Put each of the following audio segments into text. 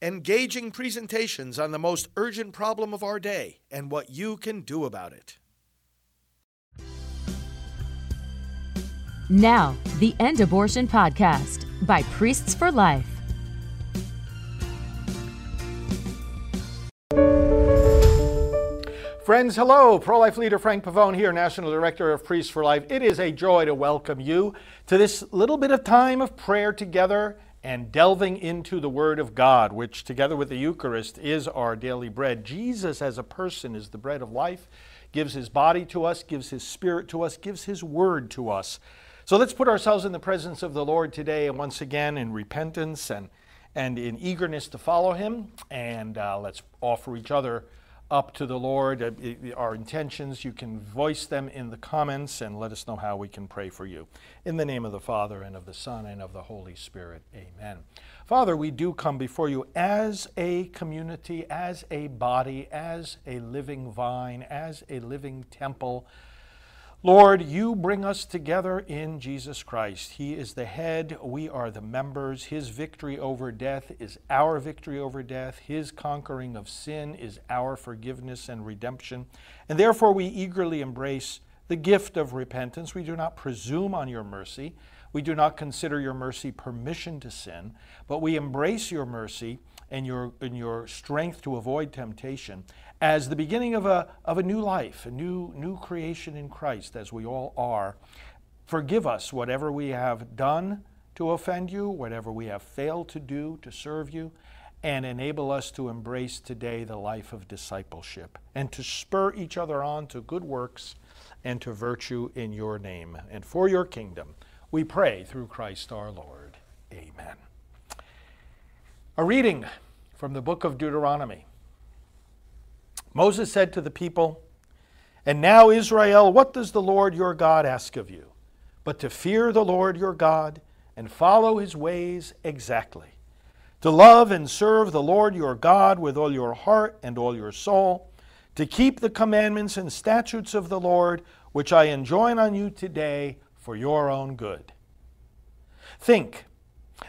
engaging presentations on the most urgent problem of our day and what you can do about it. Now, the End Abortion Podcast by Priests for Life. Friends, hello. Pro life leader Frank Pavone here, National Director of Priests for Life. It is a joy to welcome you to this little bit of time of prayer together and delving into the Word of God, which together with the Eucharist is our daily bread. Jesus, as a person, is the bread of life, gives his body to us, gives his spirit to us, gives his word to us. So let's put ourselves in the presence of the Lord today, and once again in repentance and, and in eagerness to follow him. And uh, let's offer each other up to the Lord. Uh, our intentions, you can voice them in the comments and let us know how we can pray for you. In the name of the Father, and of the Son, and of the Holy Spirit, amen. Father, we do come before you as a community, as a body, as a living vine, as a living temple Lord, you bring us together in Jesus Christ. He is the head, we are the members. His victory over death is our victory over death. His conquering of sin is our forgiveness and redemption. And therefore, we eagerly embrace the gift of repentance. We do not presume on your mercy. We do not consider your mercy permission to sin, but we embrace your mercy and your, and your strength to avoid temptation as the beginning of a, of a new life, a new, new creation in Christ, as we all are. Forgive us whatever we have done to offend you, whatever we have failed to do to serve you, and enable us to embrace today the life of discipleship and to spur each other on to good works and to virtue in your name and for your kingdom. We pray through Christ our Lord. Amen. A reading from the book of Deuteronomy. Moses said to the people, And now, Israel, what does the Lord your God ask of you? But to fear the Lord your God and follow his ways exactly. To love and serve the Lord your God with all your heart and all your soul. To keep the commandments and statutes of the Lord, which I enjoin on you today for your own good. Think,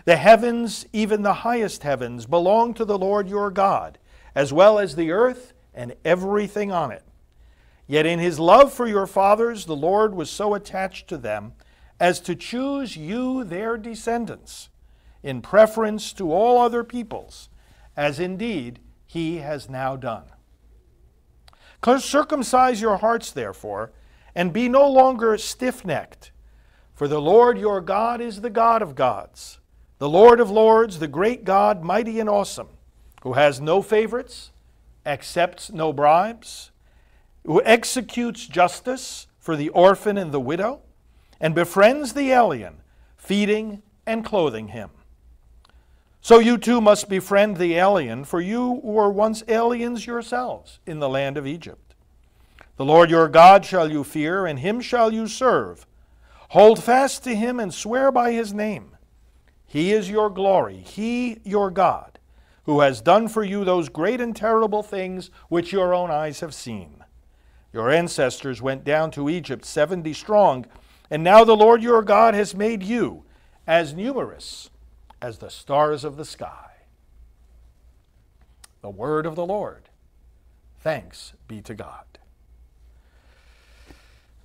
the heavens, even the highest heavens, belong to the Lord your God, as well as the earth and everything on it. Yet in his love for your fathers, the Lord was so attached to them as to choose you, their descendants, in preference to all other peoples, as indeed he has now done. Circumcise your hearts, therefore, and be no longer stiff necked, for the Lord your God is the God of gods, the Lord of lords, the great God, mighty and awesome, who has no favorites accepts no bribes, who executes justice for the orphan and the widow, and befriends the alien, feeding and clothing him. So you too must befriend the alien, for you were once aliens yourselves in the land of Egypt. The Lord your God shall you fear, and him shall you serve. Hold fast to him and swear by his name. He is your glory, he your God who has done for you those great and terrible things which your own eyes have seen. Your ancestors went down to Egypt seventy strong, and now the Lord your God has made you as numerous as the stars of the sky. The word of the Lord. Thanks be to God.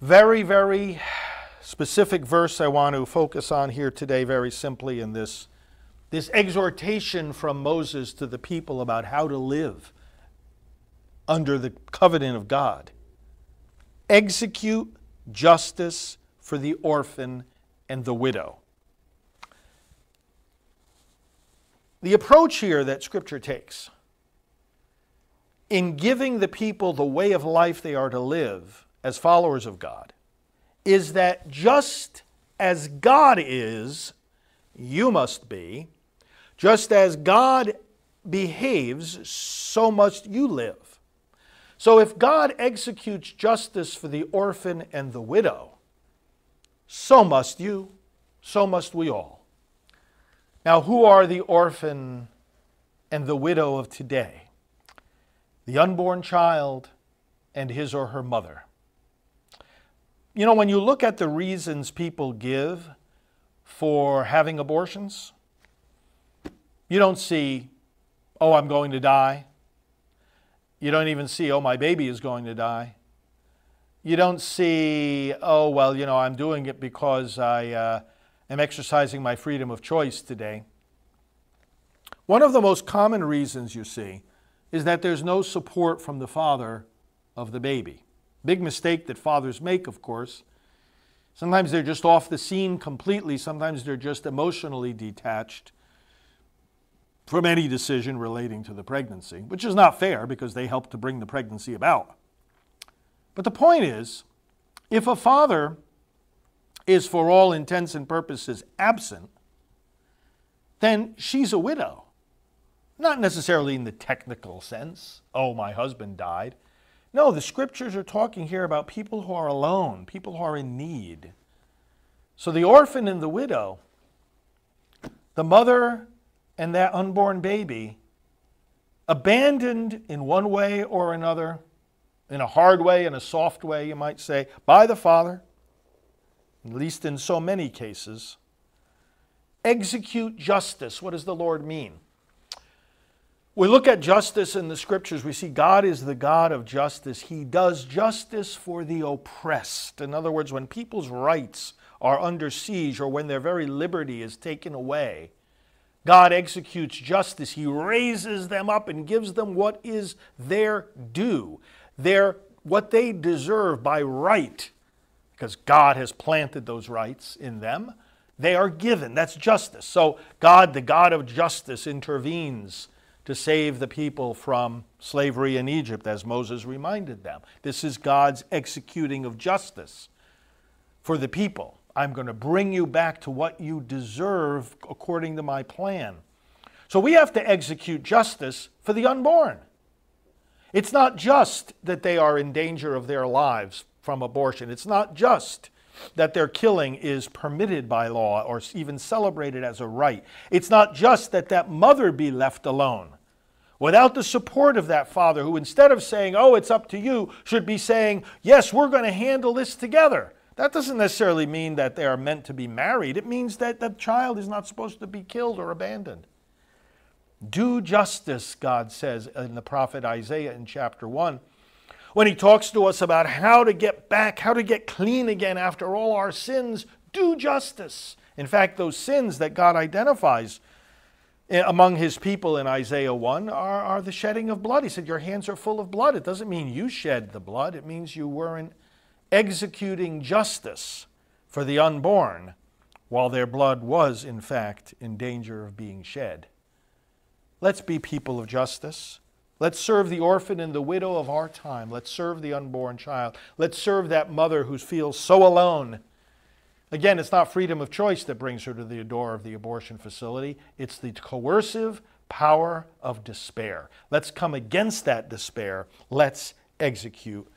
Very, very specific verse I want to focus on here today, very simply in this this exhortation from Moses to the people about how to live under the covenant of God. Execute justice for the orphan and the widow. The approach here that Scripture takes in giving the people the way of life they are to live as followers of God is that just as God is, you must be, just as God behaves, so must you live. So if God executes justice for the orphan and the widow, so must you, so must we all. Now, who are the orphan and the widow of today? The unborn child and his or her mother. You know, when you look at the reasons people give for having abortions, you don't see oh, I'm going to die. You don't even see, oh, my baby is going to die. You don't see, oh, well, you know, I'm doing it because I uh, am exercising my freedom of choice today. One of the most common reasons you see is that there's no support from the father of the baby. Big mistake that fathers make, of course. Sometimes they're just off the scene completely, sometimes they're just emotionally detached from any decision relating to the pregnancy, which is not fair because they helped to bring the pregnancy about. But the point is if a father is, for all intents and purposes, absent, then she's a widow. Not necessarily in the technical sense, oh, my husband died. No, the scriptures are talking here about people who are alone, people who are in need. So the orphan and the widow, the mother and that unborn baby, abandoned in one way or another, in a hard way, in a soft way, you might say, by the Father, at least in so many cases, execute justice. What does the Lord mean? We look at justice in the scriptures, we see God is the God of justice. He does justice for the oppressed. In other words, when people's rights are under siege or when their very liberty is taken away, God executes justice. He raises them up and gives them what is their due, their what they deserve by right, because God has planted those rights in them. They are given. That's justice. So God, the God of justice, intervenes to save the people from slavery in Egypt, as Moses reminded them. This is God's executing of justice for the people. I'm going to bring you back to what you deserve according to my plan. So we have to execute justice for the unborn. It's not just that they are in danger of their lives from abortion, it's not just that their killing is permitted by law or even celebrated as a right. It's not just that that mother be left alone without the support of that father, who instead of saying, Oh, it's up to you, should be saying, Yes, we're going to handle this together. That doesn't necessarily mean that they are meant to be married. It means that the child is not supposed to be killed or abandoned. Do justice, God says in the prophet Isaiah in chapter 1 when he talks to us about how to get back, how to get clean again after all our sins, do justice. In fact, those sins that God identifies eh, among his people in Isaiah 1 are, are the shedding of blood. He said, Your hands are full of blood. It doesn't mean you shed the blood, it means you weren't executing justice for the unborn while their blood was, in fact, in danger of being shed. Let's be people of justice. Let's serve the orphan and the widow of our time. Let's serve the unborn child. Let's serve that mother who feels so alone. Again, it's not freedom of choice that brings her to the door of the abortion facility, it's the coercive power of despair. Let's come against that despair. Let's execute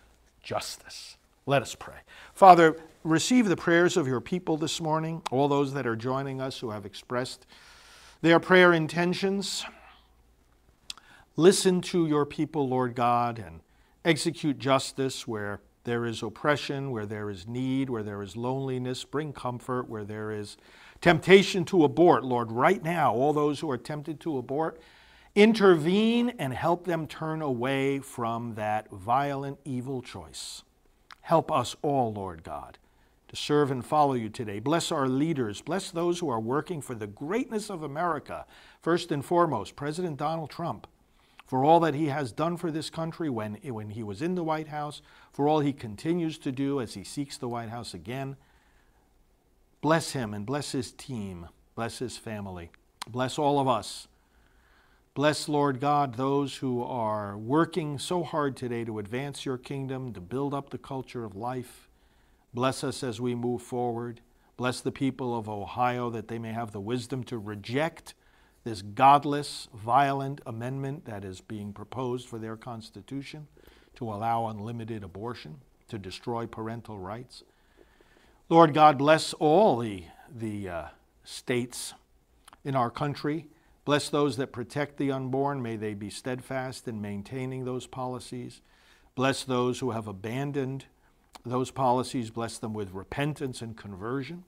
justice. Let us pray. Father, receive the prayers of your people this morning, all those that are joining us who have expressed their prayer intentions. Listen to your people, Lord God, and execute justice where there is oppression, where there is need, where there is loneliness. Bring comfort where there is temptation to abort, Lord. Right now, all those who are tempted to abort, intervene and help them turn away from that violent, evil choice. Help us all, Lord God, to serve and follow you today. Bless our leaders. Bless those who are working for the greatness of America. First and foremost, President Donald Trump for all that he has done for this country when, when he was in the White House, for all he continues to do as he seeks the White House again. Bless him and bless his team, bless his family, bless all of us. Bless, Lord God, those who are working so hard today to advance your kingdom, to build up the culture of life. Bless us as we move forward. Bless the people of Ohio that they may have the wisdom to reject this godless, violent amendment that is being proposed for their Constitution to allow unlimited abortion, to destroy parental rights. Lord God, bless all the, the uh, states in our country. Bless those that protect the unborn. May they be steadfast in maintaining those policies. Bless those who have abandoned those policies. Bless them with repentance and conversion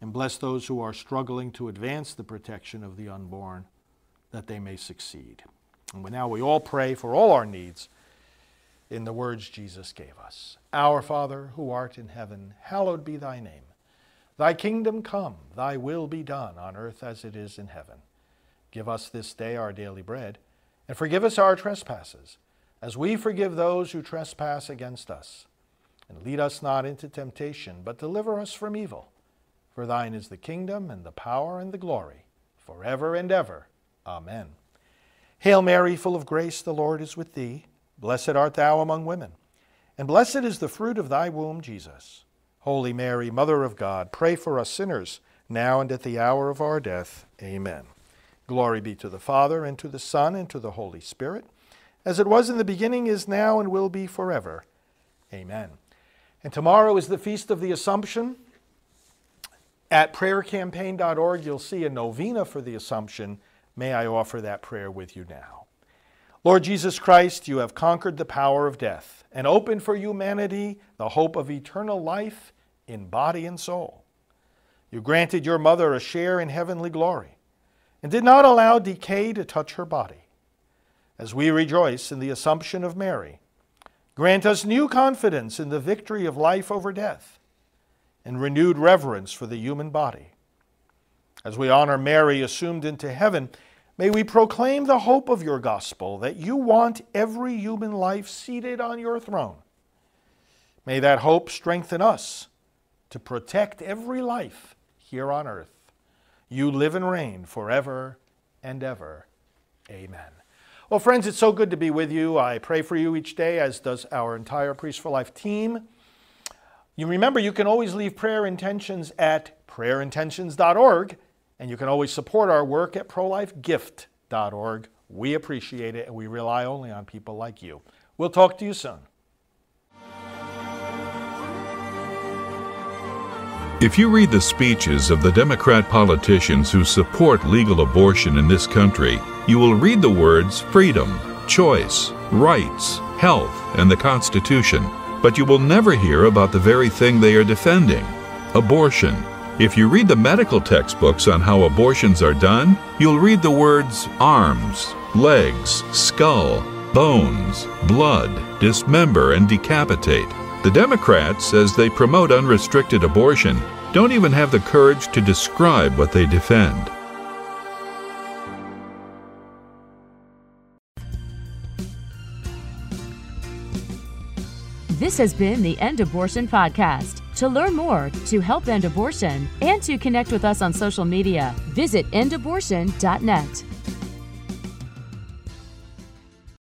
and bless those who are struggling to advance the protection of the unborn. that they may succeed. And now we all pray for all our needs in the words Jesus gave us Our Father, who art in heaven, hallowed be thy name. Thy kingdom come, thy will be done on earth as it is in heaven. Give us this day our daily bread, and forgive us our trespasses, as we forgive those who trespass against us. And lead us not into temptation, but deliver us from evil. For thine is the kingdom, and the power, and the glory, forever and ever. Amen. Hail Mary, full of grace, the Lord is with thee. Blessed art thou among women, and blessed is the fruit of thy womb, Jesus. Holy Mary, Mother of God, pray for us sinners, now and at the hour of our death. Amen. Glory be to the Father, and to the Son, and to the Holy Spirit, as it was in the beginning, is now, and will be forever. Amen. And tomorrow is the Feast of the Assumption. At prayercampaign.org, you'll see a novena for the Assumption. May I offer that prayer with you now. Lord Jesus Christ, you have conquered the power of death and opened for humanity the hope of eternal life in body and soul. You granted your mother a share in heavenly glory and did not allow decay to touch her body. As we rejoice in the Assumption of Mary, grant us new confidence in the victory of life over death and renewed reverence for the human body. As we honor Mary assumed into heaven, May we proclaim the hope of your gospel that you want every human life seated on your throne. May that hope strengthen us to protect every life here on earth. You live and reign forever and ever. Amen. Well, friends, it's so good to be with you. I pray for you each day, as does our entire Priest for Life team. You remember you can always leave prayer intentions at prayerintentions.org and you can always support our work at prolifegift.org. We appreciate it and we rely only on people like you. We'll talk to you soon. If you read the speeches of the Democrat politicians who support legal abortion in this country, you will read the words freedom, choice, rights, health, and the Constitution, but you will never hear about the very thing they are defending abortion. If you read the medical textbooks on how abortions are done, you'll read the words arms, legs, skull, bones, blood, dismember, and decapitate. The Democrats, as they promote unrestricted abortion, don't even have the courage to describe what they defend. This has been the End Abortion Podcast. To learn more, to help end abortion, and to connect with us on social media, visit endabortion.net.